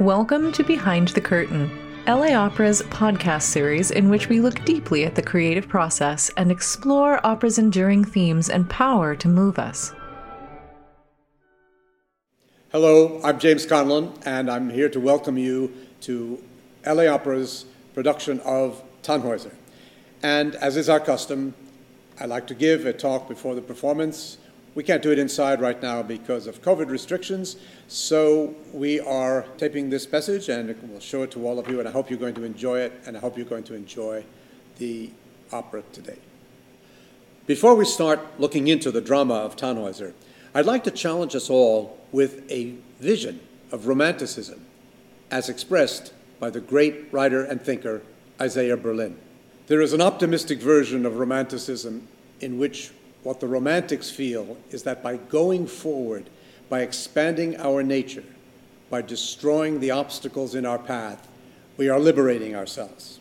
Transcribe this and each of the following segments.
Welcome to Behind the Curtain, LA Opera's podcast series in which we look deeply at the creative process and explore opera's enduring themes and power to move us. Hello, I'm James Conlon, and I'm here to welcome you to LA Opera's production of Tannhäuser. And as is our custom, I'd like to give a talk before the performance we can't do it inside right now because of COVID restrictions, so we are taping this message and we'll show it to all of you, and I hope you're going to enjoy it, and I hope you're going to enjoy the opera today. Before we start looking into the drama of Tannhäuser, I'd like to challenge us all with a vision of romanticism as expressed by the great writer and thinker Isaiah Berlin. There is an optimistic version of romanticism in which what the Romantics feel is that by going forward, by expanding our nature, by destroying the obstacles in our path, we are liberating ourselves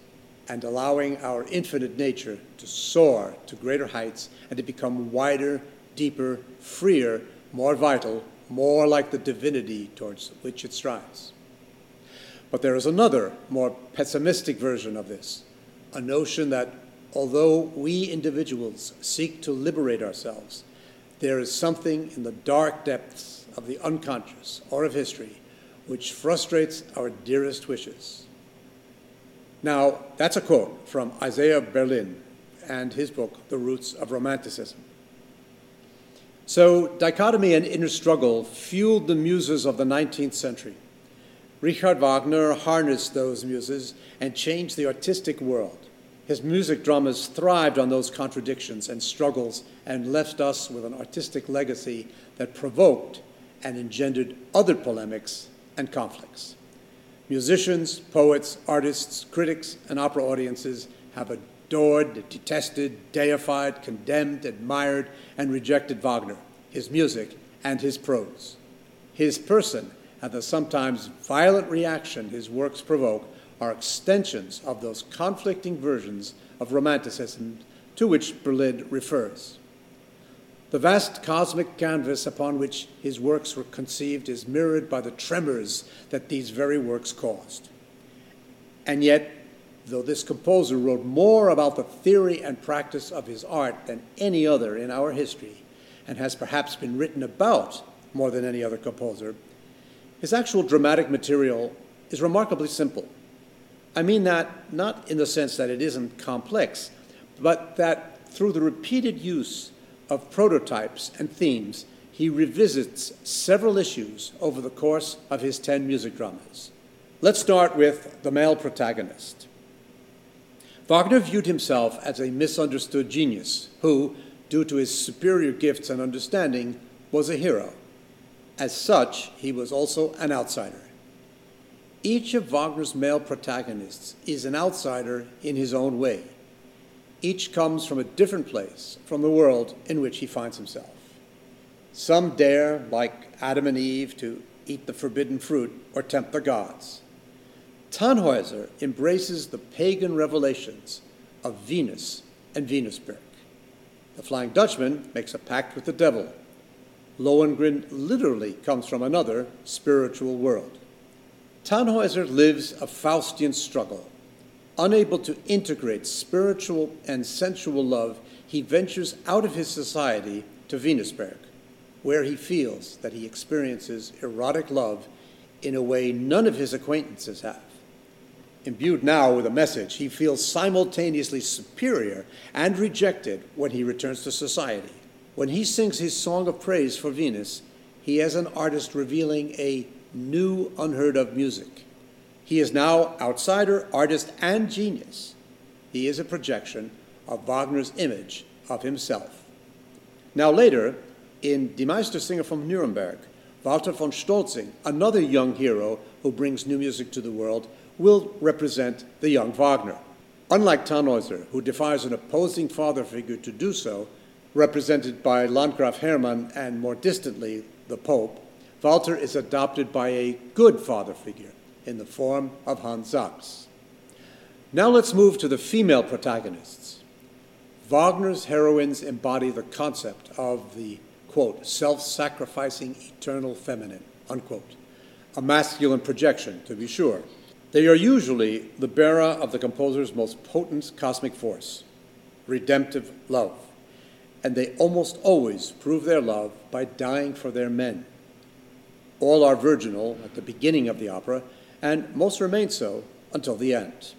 and allowing our infinite nature to soar to greater heights and to become wider, deeper, freer, more vital, more like the divinity towards which it strives. But there is another, more pessimistic version of this a notion that although we individuals seek to liberate ourselves, there is something in the dark depths of the unconscious or of history which frustrates our dearest wishes. Now, that's a quote from Isaiah Berlin and his book, The Roots of Romanticism. So, dichotomy and inner struggle fueled the muses of the 19th century. Richard Wagner harnessed those muses and changed the artistic world. His music dramas thrived on those contradictions and struggles and left us with an artistic legacy that provoked and engendered other polemics and conflicts. Musicians, poets, artists, critics, and opera audiences have adored, detested, deified, condemned, admired, and rejected Wagner, his music, and his prose. His person and the sometimes violent reaction his works provoke are extensions of those conflicting versions of Romanticism to which Berlin refers. The vast cosmic canvas upon which his works were conceived is mirrored by the tremors that these very works caused. And yet, though this composer wrote more about the theory and practice of his art than any other in our history, and has perhaps been written about more than any other composer, his actual dramatic material is remarkably simple. I mean that not in the sense that it isn't complex, but that through the repeated use of prototypes and themes, he revisits several issues over the course of his 10 music dramas. Let's start with the male protagonist. Wagner viewed himself as a misunderstood genius who, due to his superior gifts and understanding, was a hero. As such, he was also an outsider. Each of Wagner's male protagonists is an outsider in his own way. Each comes from a different place from the world in which he finds himself. Some dare, like Adam and Eve, to eat the forbidden fruit or tempt the gods. Tannhäuser embraces the pagan revelations of Venus and Venusberg. The Flying Dutchman makes a pact with the devil. Lohengrin literally comes from another spiritual world. Tannhäuser lives a Faustian struggle. Unable to integrate spiritual and sensual love, he ventures out of his society to Venusberg, where he feels that he experiences erotic love in a way none of his acquaintances have. Imbued now with a message, he feels simultaneously superior and rejected when he returns to society. When he sings his song of praise for Venus, he, as an artist, revealing a new, unheard of music. He is now outsider, artist, and genius. He is a projection of Wagner's image of himself. Now, later, in Die Meistersinger from Nuremberg, Walter von Stolzing, another young hero who brings new music to the world, will represent the young Wagner. Unlike Tannhäuser, who defies an opposing father figure to do so, represented by Landgraf Hermann and more distantly the Pope, Walter is adopted by a good father figure in the form of Hans Sachs. Now let's move to the female protagonists. Wagner's heroines embody the concept of the, quote, self sacrificing eternal feminine, unquote, a masculine projection, to be sure. They are usually the bearer of the composer's most potent cosmic force, redemptive love. And they almost always prove their love by dying for their men. All are virginal at the beginning of the opera, and most remain so until the end.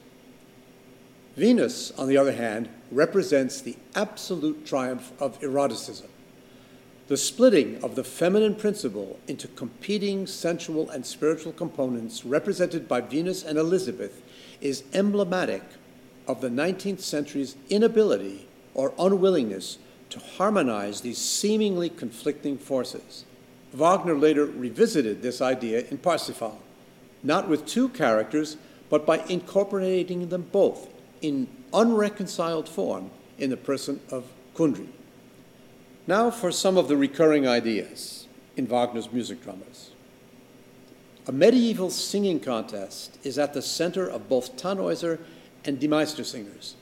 Venus, on the other hand, represents the absolute triumph of eroticism. The splitting of the feminine principle into competing sensual and spiritual components, represented by Venus and Elizabeth, is emblematic of the 19th century's inability or unwillingness to harmonize these seemingly conflicting forces. Wagner later revisited this idea in Parsifal, not with two characters, but by incorporating them both in unreconciled form in the person of Kundry. Now for some of the recurring ideas in Wagner's music dramas. A medieval singing contest is at the center of both Tannhäuser and Die Meistersingers,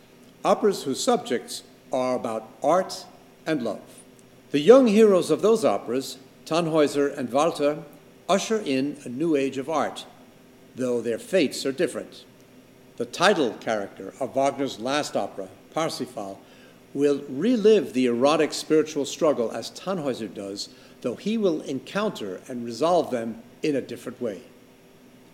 operas whose subjects are about art and love. The young heroes of those operas, Tannhäuser and Walter, usher in a new age of art, though their fates are different. The title character of Wagner's last opera, Parsifal, will relive the erotic spiritual struggle as Tannhäuser does, though he will encounter and resolve them in a different way.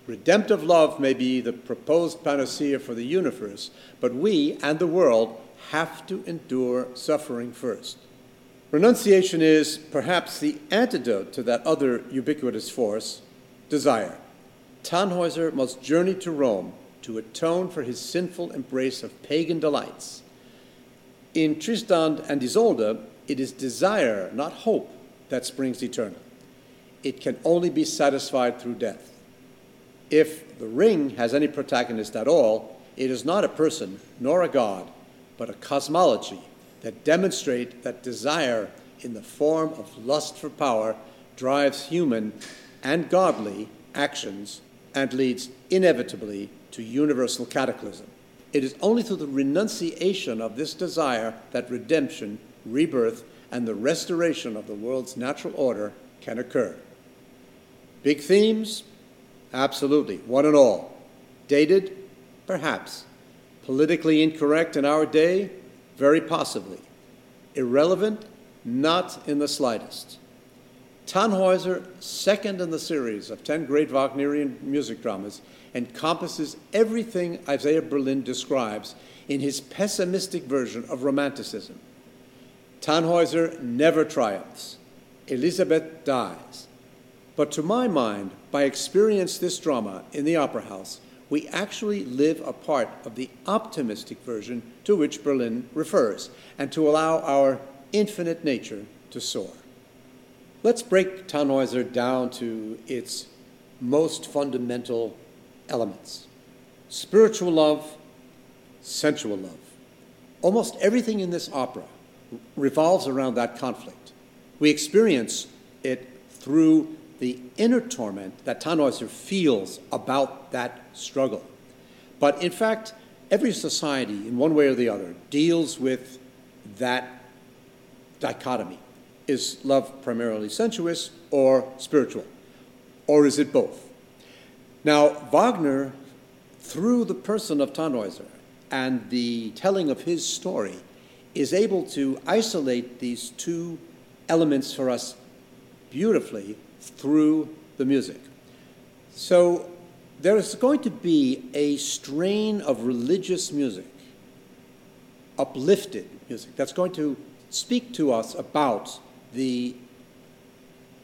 Redemptive love may be the proposed panacea for the universe, but we and the world have to endure suffering first. Renunciation is perhaps the antidote to that other ubiquitous force, desire. Tannhäuser must journey to Rome to atone for his sinful embrace of pagan delights. In Tristan and Isolde, it is desire, not hope, that springs eternal. It can only be satisfied through death. If the ring has any protagonist at all, it is not a person nor a god, but a cosmology that demonstrate that desire in the form of lust for power drives human and godly actions and leads inevitably to universal cataclysm. It is only through the renunciation of this desire that redemption, rebirth, and the restoration of the world's natural order can occur. Big themes? Absolutely, one and all. Dated? Perhaps. Politically incorrect in our day? Very possibly. Irrelevant? Not in the slightest. Tannhäuser, second in the series of 10 great Wagnerian music dramas, encompasses everything Isaiah Berlin describes in his pessimistic version of Romanticism. Tannhäuser never triumphs. Elizabeth dies. But to my mind, by experience this drama in the Opera House, we actually live a part of the optimistic version to which Berlin refers, and to allow our infinite nature to soar. Let's break Tannhäuser down to its most fundamental elements spiritual love, sensual love. Almost everything in this opera revolves around that conflict. We experience it through the inner torment that Tannhäuser feels about that struggle. But in fact, every society, in one way or the other, deals with that dichotomy. Is love primarily sensuous or spiritual? Or is it both? Now, Wagner, through the person of Tannhäuser and the telling of his story, is able to isolate these two elements for us beautifully through the music. So there is going to be a strain of religious music, uplifted music, that's going to speak to us about the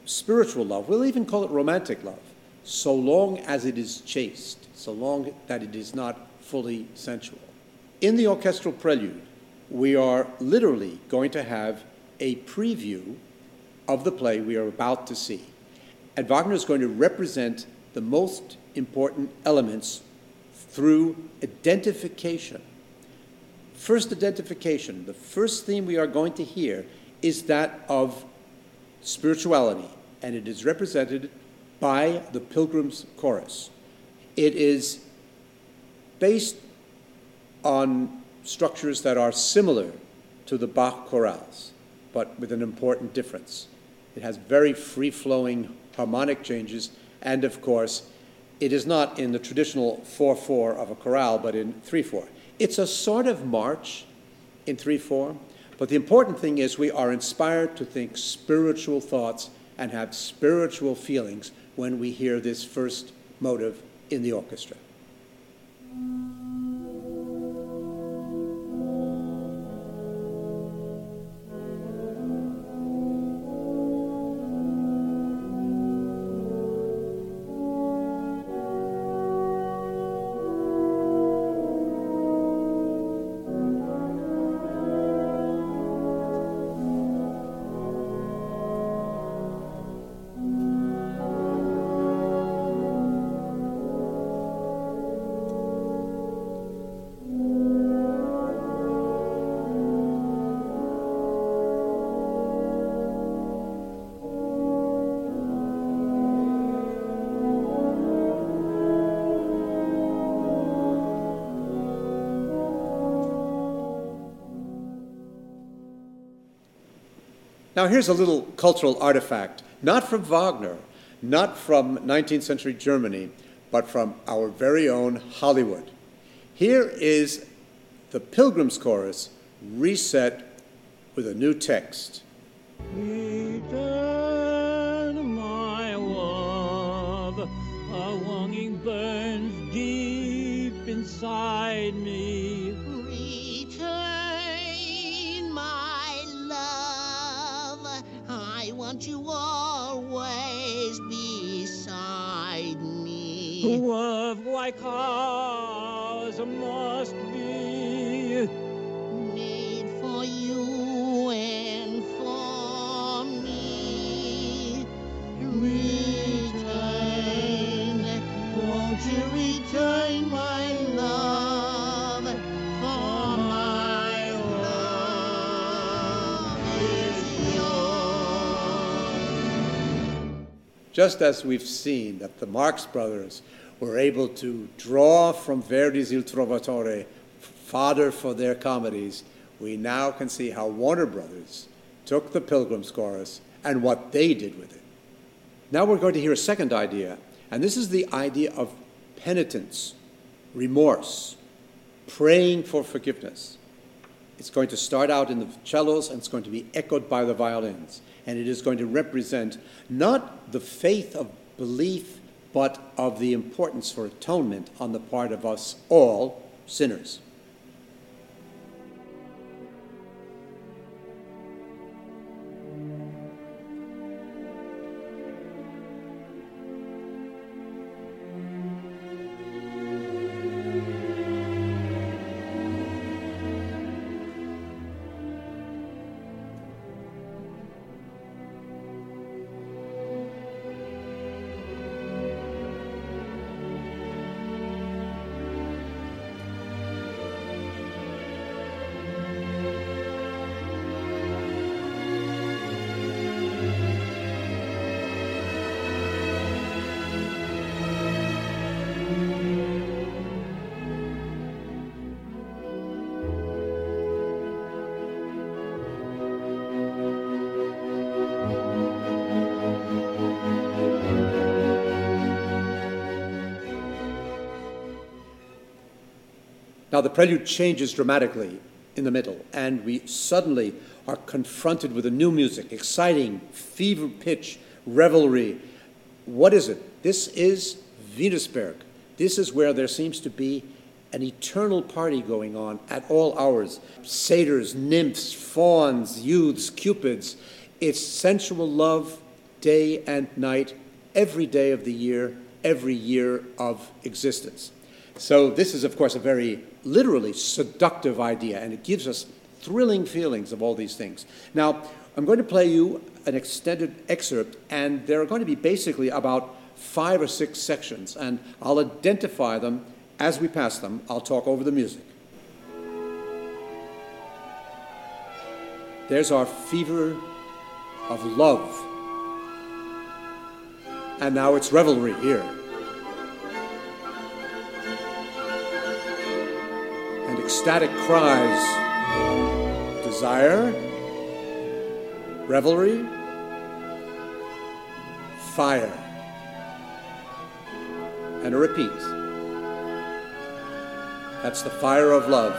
spiritual love. We'll even call it romantic love so long as it is chaste, so long that it is not fully sensual. In the orchestral prelude, we are literally going to have a preview of the play we are about to see. And Wagner is going to represent the most important elements through identification. First identification, the first theme we are going to hear is that of spirituality, and it is represented by the Pilgrim's Chorus. It is based on structures that are similar to the Bach chorales, but with an important difference. It has very free flowing harmonic changes And of course, it is not in the traditional 4 4 of a chorale, but in 3 4. It's a sort of march in 3 4, but the important thing is we are inspired to think spiritual thoughts and have spiritual feelings when we hear this first motive in the orchestra. Now, here's a little cultural artifact, not from Wagner, not from 19th century Germany, but from our very own Hollywood. Here is the Pilgrim's Chorus reset with a new text. Return, my love, a longing burns deep inside me. Return, I want you always beside me. Love like ours must Just as we've seen that the Marx Brothers were able to draw from Verdi's Il Trovatore fodder for their comedies, we now can see how Warner Brothers took the Pilgrim's Chorus and what they did with it. Now we're going to hear a second idea, and this is the idea of penitence, remorse, praying for forgiveness. It's going to start out in the cellos and it's going to be echoed by the violins. And it is going to represent not the faith of belief, but of the importance for atonement on the part of us all sinners. Now, the prelude changes dramatically in the middle, and we suddenly are confronted with a new music, exciting, fever pitch, revelry. What is it? This is Venusberg. This is where there seems to be an eternal party going on at all hours. Satyrs, nymphs, fauns, youths, cupids. It's sensual love day and night, every day of the year, every year of existence. So, this is, of course, a very literally seductive idea, and it gives us thrilling feelings of all these things. Now, I'm going to play you an extended excerpt, and there are going to be basically about five or six sections, and I'll identify them as we pass them. I'll talk over the music. There's our fever of love. And now it's revelry here. Ecstatic cries. Desire, revelry, fire. and a repeat. That's the fire of love.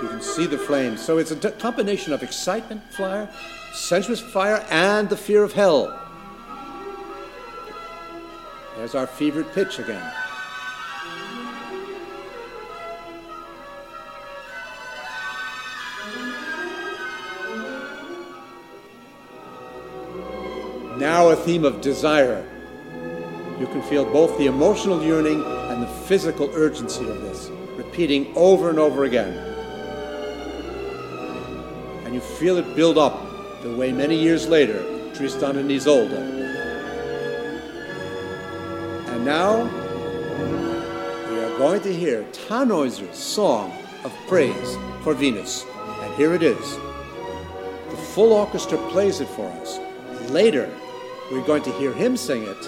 You can see the flames. So it's a combination of excitement, fire, sensuous fire, and the fear of hell. There's our fevered pitch again. Now a theme of desire. You can feel both the emotional yearning and the physical urgency of this, repeating over and over again. And you feel it build up the way many years later, Tristan and Isolde. Now we are going to hear Tannhäuser's song of praise for Venus. And here it is. The full orchestra plays it for us. Later, we're going to hear him sing it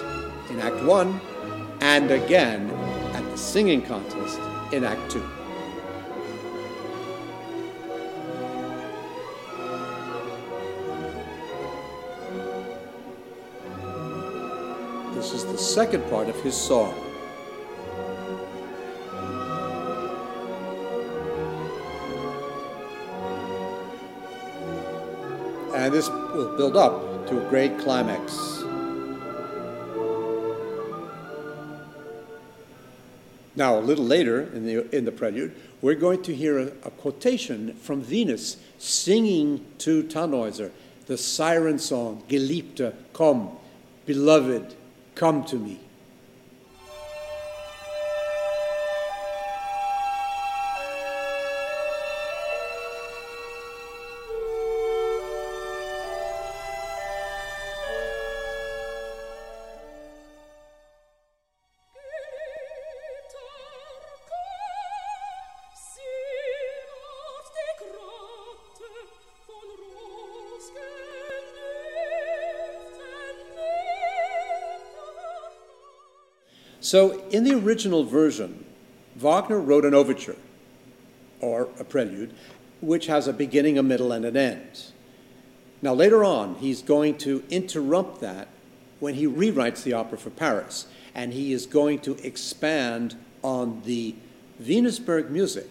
in Act 1 and again at the singing contest in Act 2. Second part of his song. And this will build up to a great climax. Now, a little later in the, in the prelude, we're going to hear a, a quotation from Venus singing to Tannhäuser the siren song, Geliebte, komm, beloved, come to me. So, in the original version, Wagner wrote an overture, or a prelude, which has a beginning, a middle, and an end. Now, later on, he's going to interrupt that when he rewrites the opera for Paris, and he is going to expand on the Venusberg music,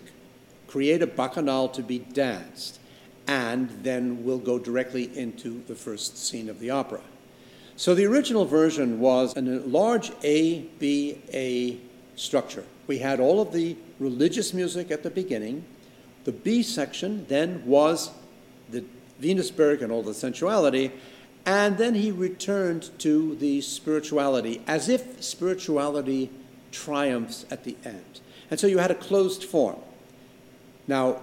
create a bacchanal to be danced, and then we'll go directly into the first scene of the opera. So the original version was a large A, B, A structure. We had all of the religious music at the beginning. The B section then was the Venusberg and all the sensuality, and then he returned to the spirituality as if spirituality triumphs at the end. And so you had a closed form. Now,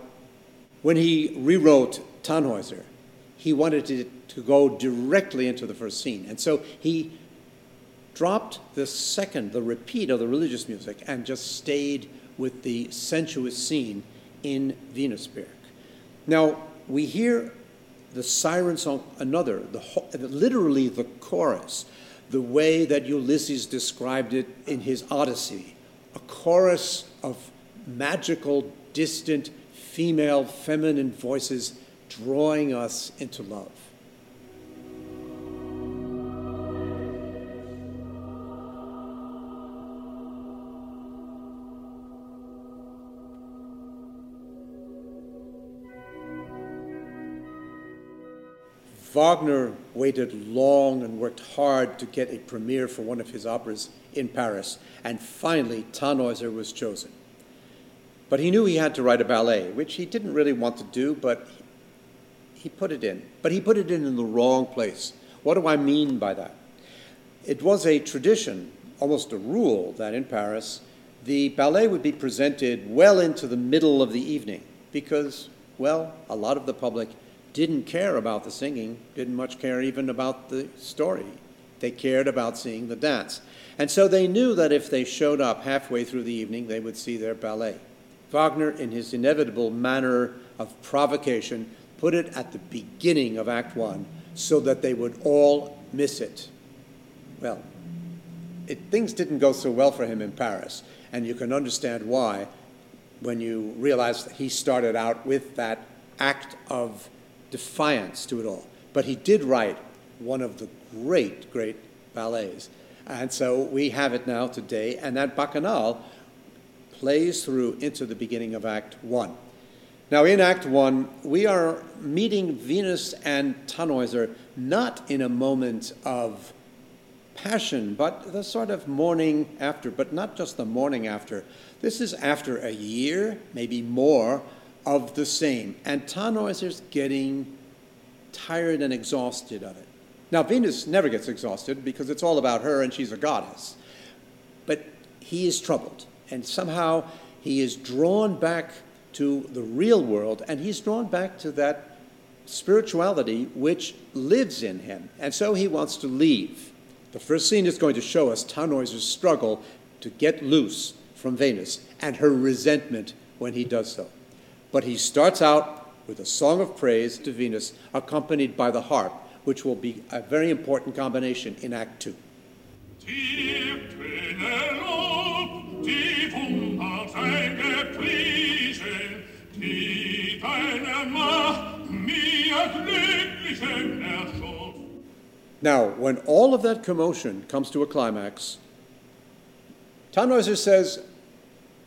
when he rewrote Tannhäuser, he wanted it to go directly into the first scene. And so he dropped the second, the repeat of the religious music, and just stayed with the sensuous scene in Venusberg. Now, we hear the siren song, another, the, literally the chorus, the way that Ulysses described it in his Odyssey, a chorus of magical, distant, female, feminine voices drawing us into love. Wagner waited long and worked hard to get a premiere for one of his operas in Paris, and finally Tannhäuser was chosen. But he knew he had to write a ballet, which he didn't really want to do, but he put it in. But he put it in in the wrong place. What do I mean by that? It was a tradition, almost a rule, that in Paris the ballet would be presented well into the middle of the evening because, well, a lot of the public didn't care about the singing, didn't much care even about the story. They cared about seeing the dance. And so they knew that if they showed up halfway through the evening, they would see their ballet. Wagner, in his inevitable manner of provocation, put it at the beginning of Act One so that they would all miss it. Well, it, things didn't go so well for him in Paris, and you can understand why when you realize that he started out with that act of defiance to it all. But he did write one of the great, great ballets. And so we have it now today, and that bacchanal plays through into the beginning of Act One. Now, in Act One, we are meeting Venus and Tannhäuser not in a moment of passion, but the sort of morning after, but not just the morning after. This is after a year, maybe more, of the same. And Tannhäuser's getting tired and exhausted of it. Now, Venus never gets exhausted because it's all about her and she's a goddess. But he is troubled, and somehow he is drawn back to the real world, and he's drawn back to that spirituality which lives in him. And so he wants to leave. The first scene is going to show us Tannhäuser's struggle to get loose from Venus and her resentment when he does so. But he starts out with a song of praise to Venus, accompanied by the harp, which will be a very important combination in Act Two. Now, when all of that commotion comes to a climax, Tannhäuser says,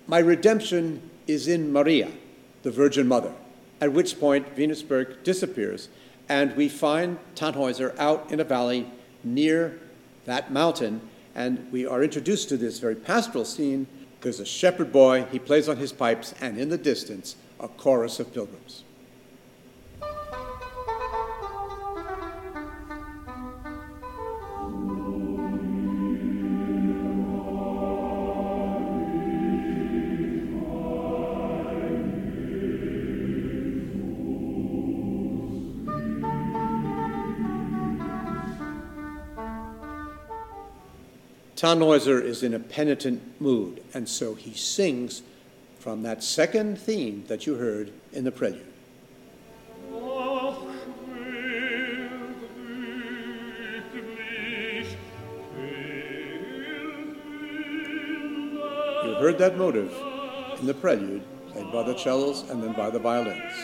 My redemption is in Maria, the Virgin Mother, at which point Venusberg disappears, and we find Tannhäuser out in a valley near that mountain, and we are introduced to this very pastoral scene. There's a shepherd boy, he plays on his pipes, and in the distance, a chorus of pilgrims. Tannhäuser is in a penitent mood, and so he sings from that second theme that you heard in the prelude. You heard that motive in the prelude, played by the cellos and then by the violins.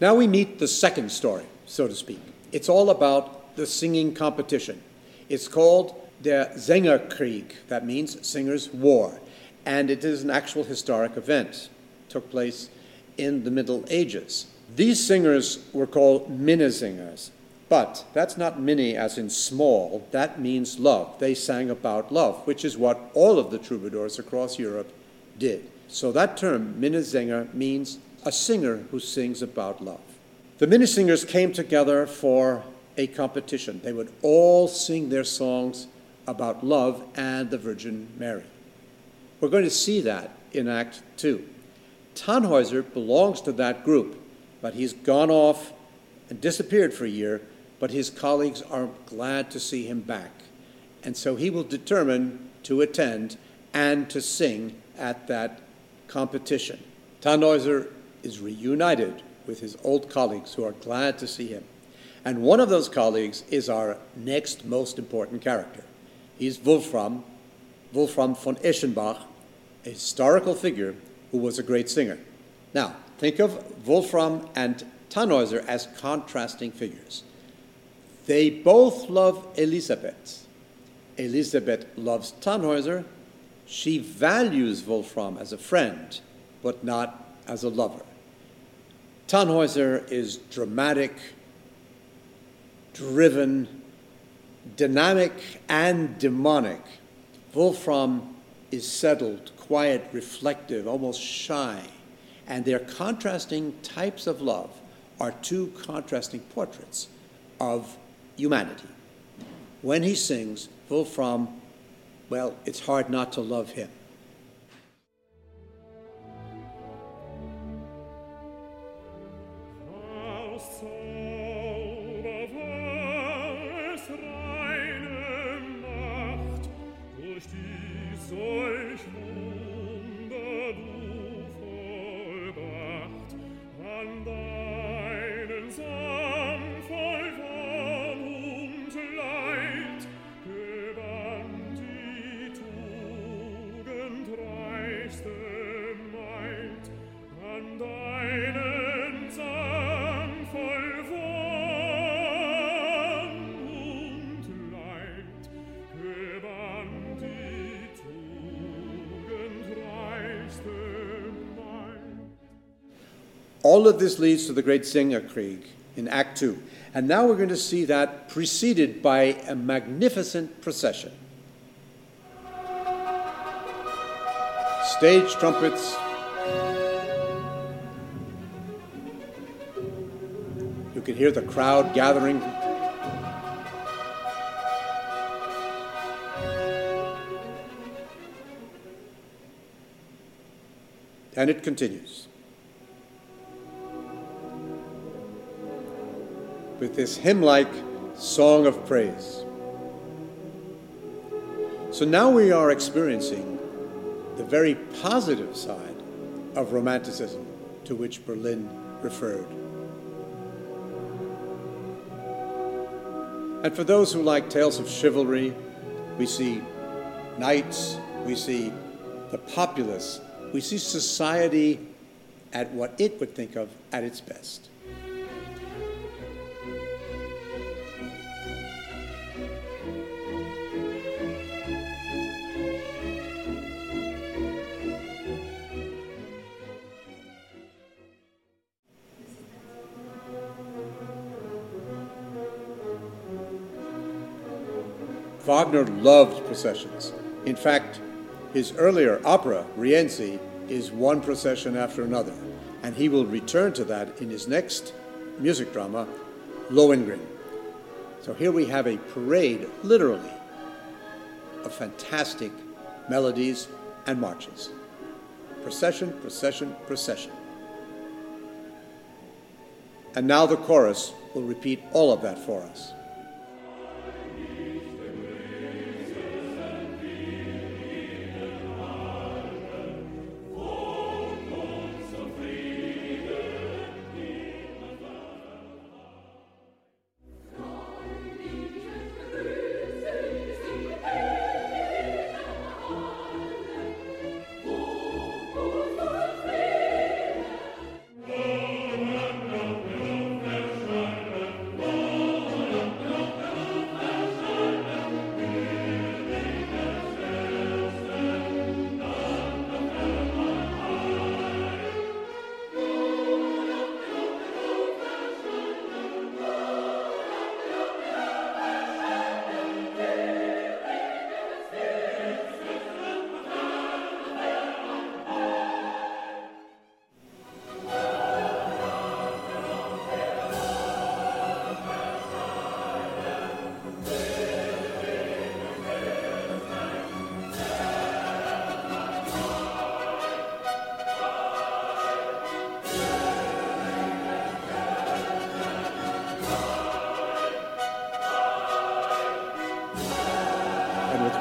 Now we meet the second story, so to speak. It's all about the singing competition. It's called Der Sängerkrieg, that means Singers' War, and it is an actual historic event. It took place in the Middle Ages. These singers were called Minnesingers, but that's not mini as in small, that means love. They sang about love, which is what all of the troubadours across Europe did. So that term, Minnesänger, means a singer who sings about love. The Minnesingers came together for a competition. They would all sing their songs about love and the Virgin Mary. We're going to see that in Act 2. Tannhäuser belongs to that group, but he's gone off and disappeared for a year, but his colleagues are glad to see him back. And so he will determine to attend and to sing at that competition. Tannhäuser is reunited with his old colleagues who are glad to see him. And one of those colleagues is our next most important character. He's Wolfram, Wolfram von Eschenbach, a historical figure who was a great singer. Now, think of Wolfram and Tannhäuser as contrasting figures. They both love Elisabeth. Elisabeth loves Tannhäuser. She values Wolfram as a friend, but not as a lover. Tannhäuser is dramatic, driven, dynamic, and demonic. Wolfram is settled, quiet, reflective, almost shy. And their contrasting types of love are two contrasting portraits of humanity. When he sings, Wolfram, well, it's hard not to love him. All of this leads to the great Singerkrieg in Act Two. And now we're going to see that preceded by a magnificent procession. Stage trumpets. You can hear the crowd gathering. And it continues. With this hymn like song of praise. So now we are experiencing the very positive side of Romanticism to which Berlin referred. And for those who like tales of chivalry, we see knights, we see the populace, we see society at what it would think of at its best. Loved processions. In fact, his earlier opera, Rienzi, is one procession after another, and he will return to that in his next music drama, Lohengrin. So here we have a parade, literally, of fantastic melodies and marches. Procession, procession, procession. And now the chorus will repeat all of that for us.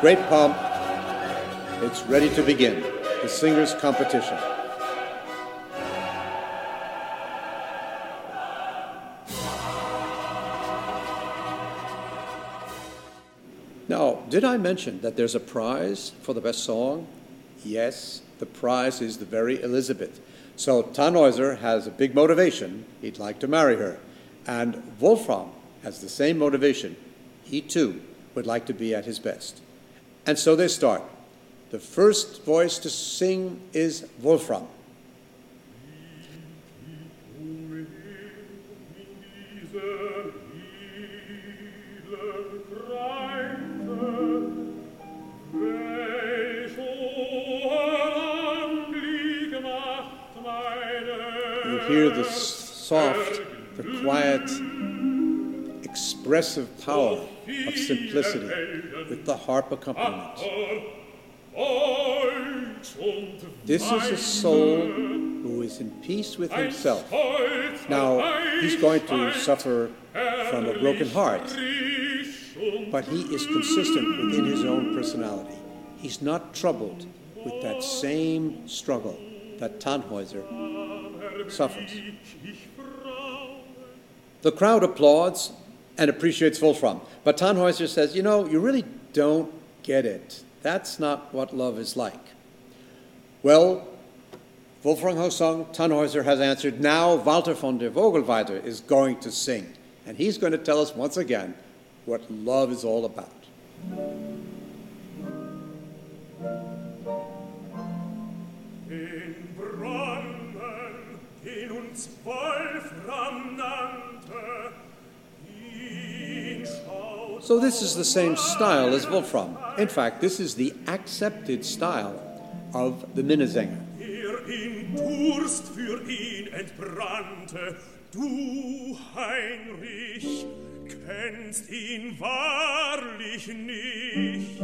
Great pomp, it's ready to begin the singers' competition. Now, did I mention that there's a prize for the best song? Yes, the prize is the very Elizabeth. So Tannhäuser has a big motivation. He'd like to marry her. And Wolfram has the same motivation. He too would like to be at his best. And so they start. The first voice to sing is Wolfram. You hear the soft, the quiet, expressive power of simplicity with the harp accompaniment. This is a soul who is in peace with himself. Now, he's going to suffer from a broken heart, but he is consistent within his own personality. He's not troubled with that same struggle that Tannhäuser suffers. The crowd applauds and appreciates Wolfram. But Tannhäuser says, you know, you really don't get it. That's not what love is like. Well, Wolfram has sung, Tannhäuser has answered. Now Walter von der Vogelweide is going to sing. And he's going to tell us once again what love is all about. In uns Wolfram nannte, So this is the same style as Wolfram. In fact, this is the accepted style of the Minnesänger. er in Durst für ihn entbrannte. Du, Heinrich, kennst ihn wahrlich nicht.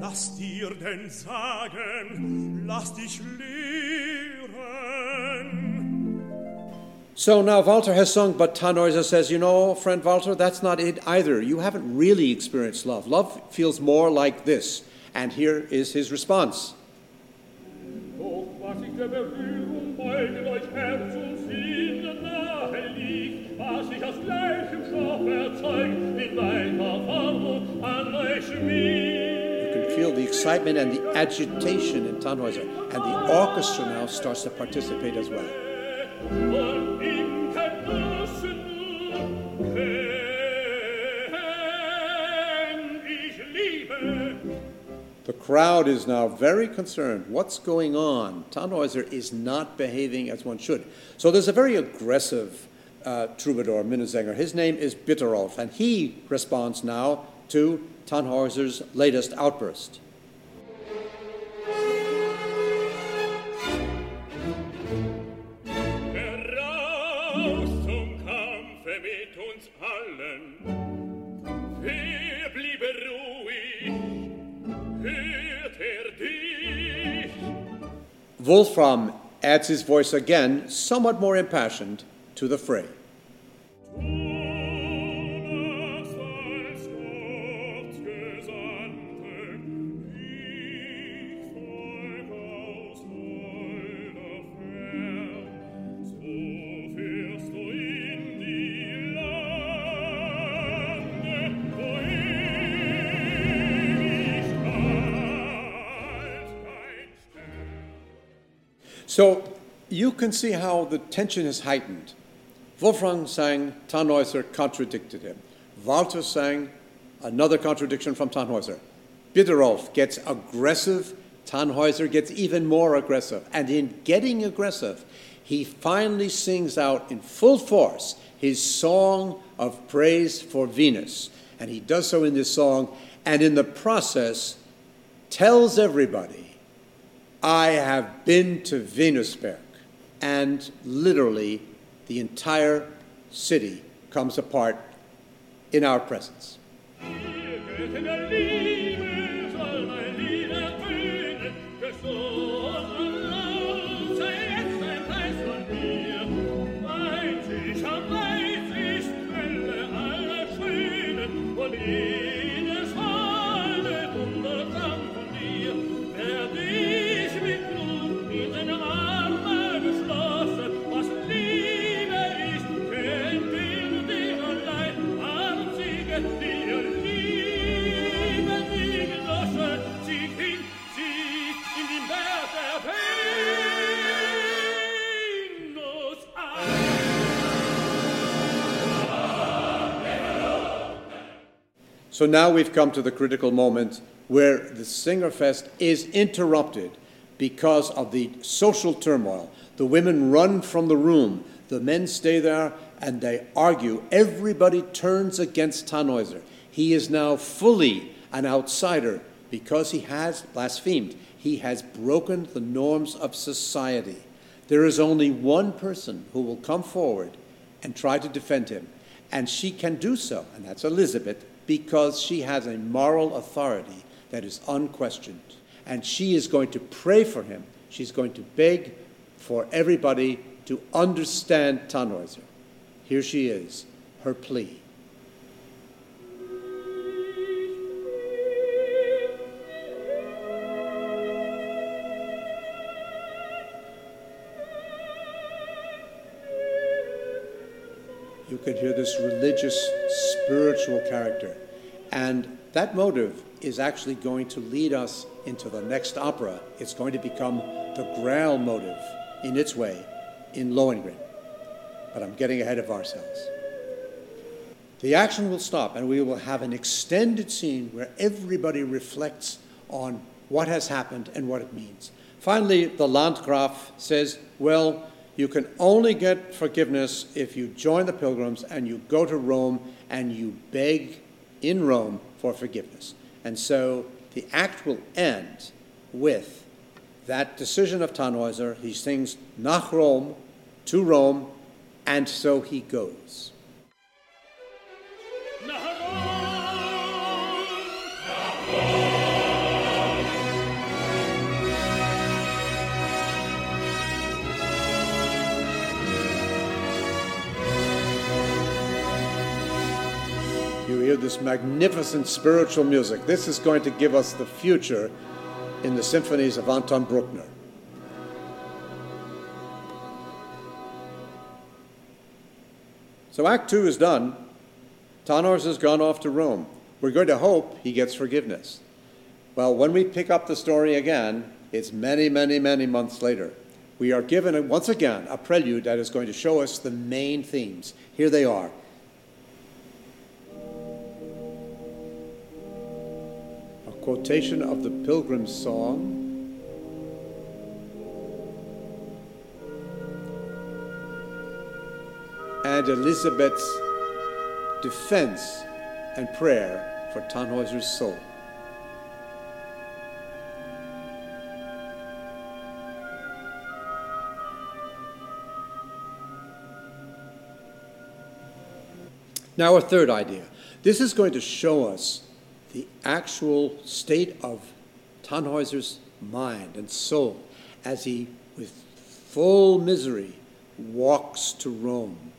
Lass dir denn sagen, lass dich lehren. So now Walter has sung, but Tannhäuser says, you know, friend Walter, that's not it either. You haven't really experienced love. Love feels more like this. And here is his response. You can feel the excitement and the agitation in Tannhäuser. And the orchestra now starts to participate as well. The crowd is now very concerned. What's going on? Tannhäuser is not behaving as one should. So there's a very aggressive uh, troubadour, Minnesänger. His name is Bitterolf, and he responds now to Tannhäuser's latest outburst. Heraus zum Kampfe mit uns allen. Wer bliebe ruhig? Er? Wolfram adds his voice again, somewhat more impassioned, to the fray. So you can see how the tension is heightened. Wolfram sang, Tannhäuser contradicted him. Walter sang, another contradiction from Tannhäuser. Bitterolf gets aggressive, Tannhäuser gets even more aggressive. And in getting aggressive, he finally sings out in full force his song of praise for Venus. And he does so in this song, and in the process, tells everybody I have been to Venusberg, and literally the entire city comes apart in our presence. So now we've come to the critical moment where the Singerfest is interrupted because of the social turmoil. The women run from the room, the men stay there, and they argue. Everybody turns against Tannhäuser. He is now fully an outsider because he has blasphemed. He has broken the norms of society. There is only one person who will come forward and try to defend him, and she can do so, and that's Elizabeth, because she has a moral authority that is unquestioned. And she is going to pray for him. She's going to beg for everybody to understand Tannhäuser. Here she is, her plea. You can hear this religious, spiritual character. And that motive is actually going to lead us into the next opera. It's going to become the Grail motive in its way in Lohengrin. But I'm getting ahead of ourselves. The action will stop, and we will have an extended scene where everybody reflects on what has happened and what it means. Finally, the Landgraf says, Well, You can only get forgiveness if you join the pilgrims and you go to Rome and you beg in Rome for forgiveness. And so the act will end with that decision of Tannhäuser. He sings nach Rom, to Rome, and so he goes. Hear this magnificent spiritual music. This is going to give us the future in the symphonies of Anton Bruckner. So Act Two is done. Tannhäuser has gone off to Rome. We're going to hope he gets forgiveness. Well, when we pick up the story again, it's many, many, many months later. We are given once again a prelude that is going to show us the main themes. Here they are. Quotation of the Pilgrim's Song. And Elizabeth's defense and prayer for Tannhäuser's soul. Now, a third idea. This is going to show us the actual state of Tannhäuser's mind and soul as he, with full misery, walks to Rome.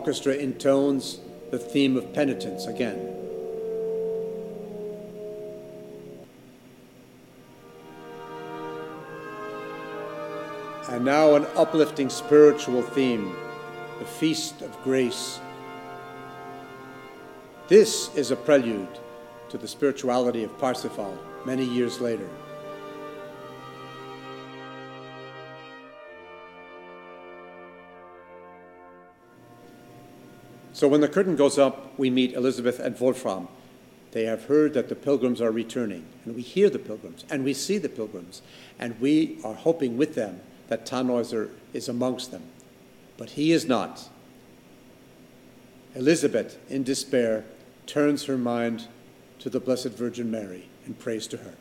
Orchestra intones the theme of penitence again. And now an uplifting spiritual theme, the Feast of Grace. This is a prelude to the spirituality of Parsifal many years later. So when the curtain goes up, we meet Elizabeth and Wolfram. They have heard that the pilgrims are returning, and we hear the pilgrims, and we see the pilgrims, and we are hoping with them that Tannhäuser is amongst them. But he is not. Elizabeth, in despair, turns her mind to the Blessed Virgin Mary and prays to her.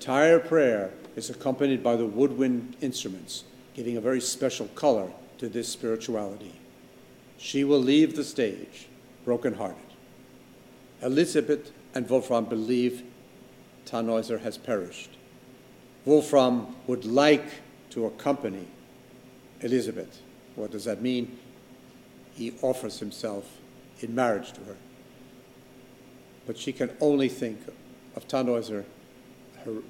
Entire prayer is accompanied by the woodwind instruments, giving a very special color to this spirituality. She will leave the stage brokenhearted. Elizabeth and Wolfram believe Tannhäuser has perished. Wolfram would like to accompany Elizabeth. What does that mean? He offers himself in marriage to her. But she can only think of Tannhäuser her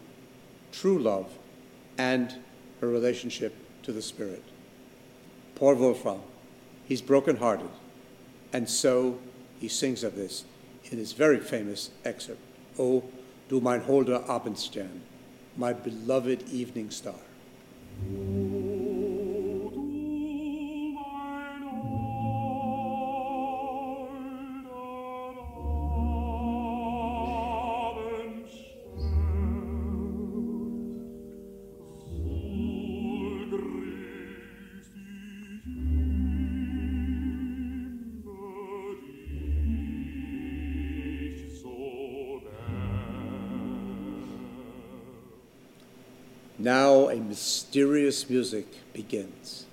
true love and her relationship to the Spirit. Poor Wolfram, he's brokenhearted, and so he sings of this in his very famous excerpt, O du mein holder Abendstern, my beloved evening star. Mysterious music begins.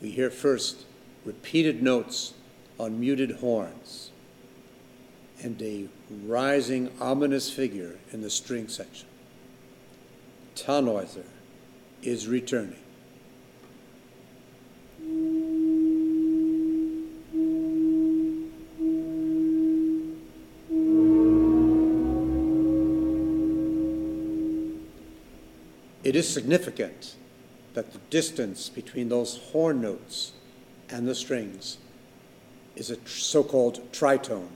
We hear first repeated notes on muted horns, and a rising ominous figure in the string section. Tannhäuser is returning. It is significant that the distance between those horn notes and the strings is a so called tritone.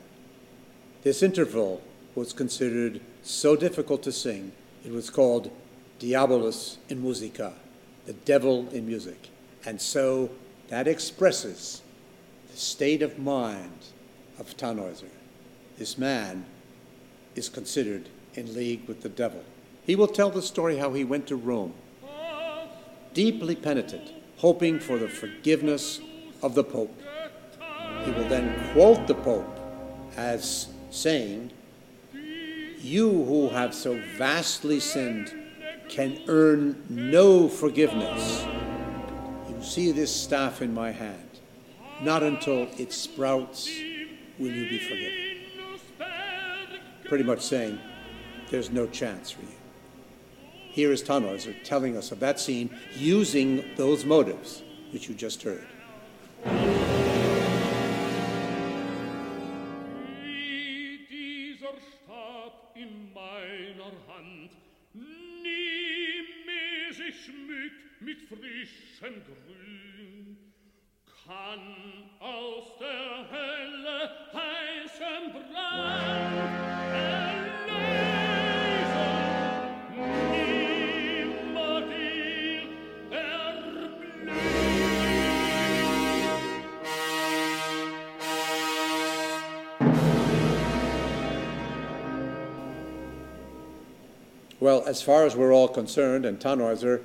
This interval was considered so difficult to sing, it was called Diabolus in Musica, the devil in music. And so that expresses the state of mind of Tannhäuser. This man is considered in league with the devil. He will tell the story how he went to Rome, deeply penitent, hoping for the forgiveness of the Pope. He will then quote the Pope as saying, You who have so vastly sinned can earn no forgiveness. You see this staff in my hand. Not until it sprouts will you be forgiven. Pretty much saying, There's no chance for you. Here is Tannhäuser telling us of that scene using those motives which you just heard. Aus der Hölle heißem Brand. Well, as far as we're all concerned, and Tannhäuser,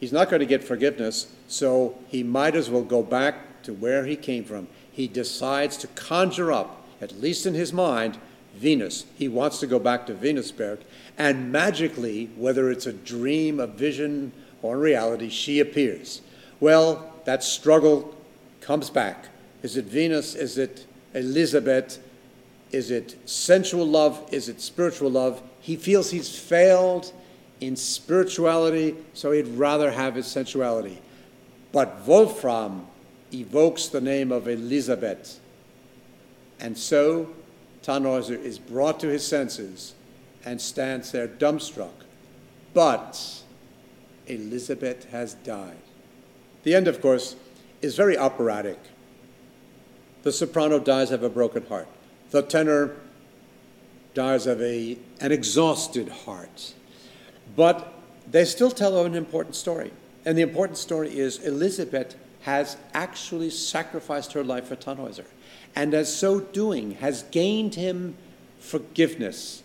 he's not going to get forgiveness, so he might as well go back to where he came from. He decides to conjure up, at least in his mind, Venus. He wants to go back to Venusberg, and magically, whether it's a dream, a vision, or in reality, she appears. Well, that struggle comes back. Is it Venus? Is it Elizabeth? Is it sensual love? Is it spiritual love? He feels he's failed in spirituality, so he'd rather have his sensuality. But Wolfram evokes the name of Elizabeth. And so Tannhäuser is brought to his senses and stands there dumbstruck. But Elizabeth has died. The end, of course, is very operatic. The soprano dies of a broken heart. The tenor dies of a, an exhausted heart. But they still tell an important story. And the important story is Elizabeth has actually sacrificed her life for Tannhäuser. And as so doing, has gained him forgiveness.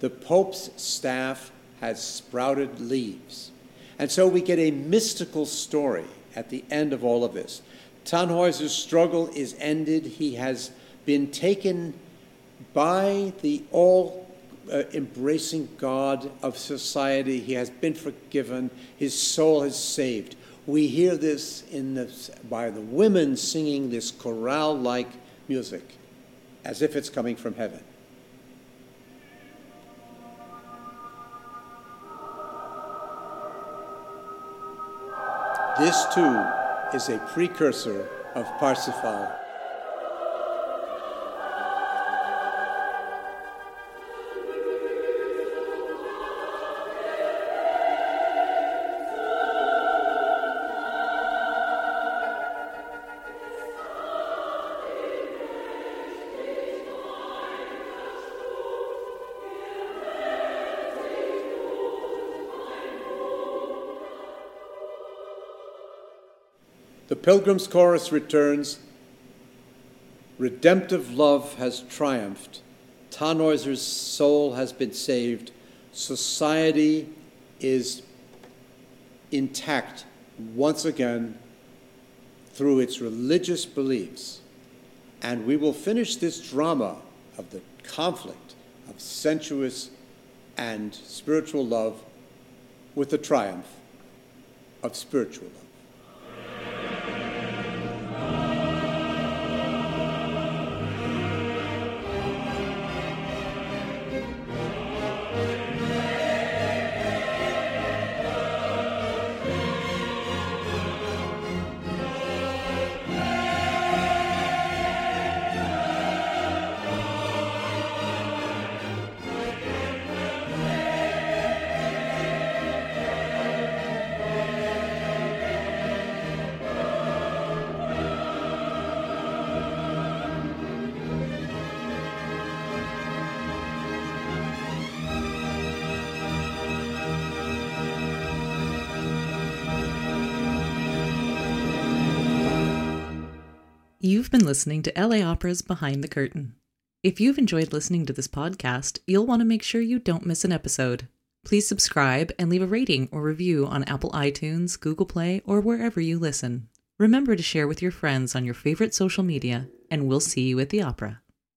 The Pope's staff has sprouted leaves. And so we get a mystical story at the end of all of this. Tannhäuser's struggle is ended. He has been taken by the all uh, embracing God of society. He has been forgiven. His soul is saved. We hear this in the, by the women singing this chorale like music as if it's coming from heaven. This too is a precursor of Parsifal. Pilgrim's Chorus returns. Redemptive love has triumphed. Tannhäuser's soul has been saved. Society is intact once again through its religious beliefs. And we will finish this drama of the conflict of sensuous and spiritual love with the triumph of spiritual love. Been listening to LA Opera's Behind the Curtain. If you've enjoyed listening to this podcast, you'll want to make sure you don't miss an episode. Please subscribe and leave a rating or review on Apple iTunes, Google Play, or wherever you listen. Remember to share with your friends on your favorite social media, and we'll see you at the opera.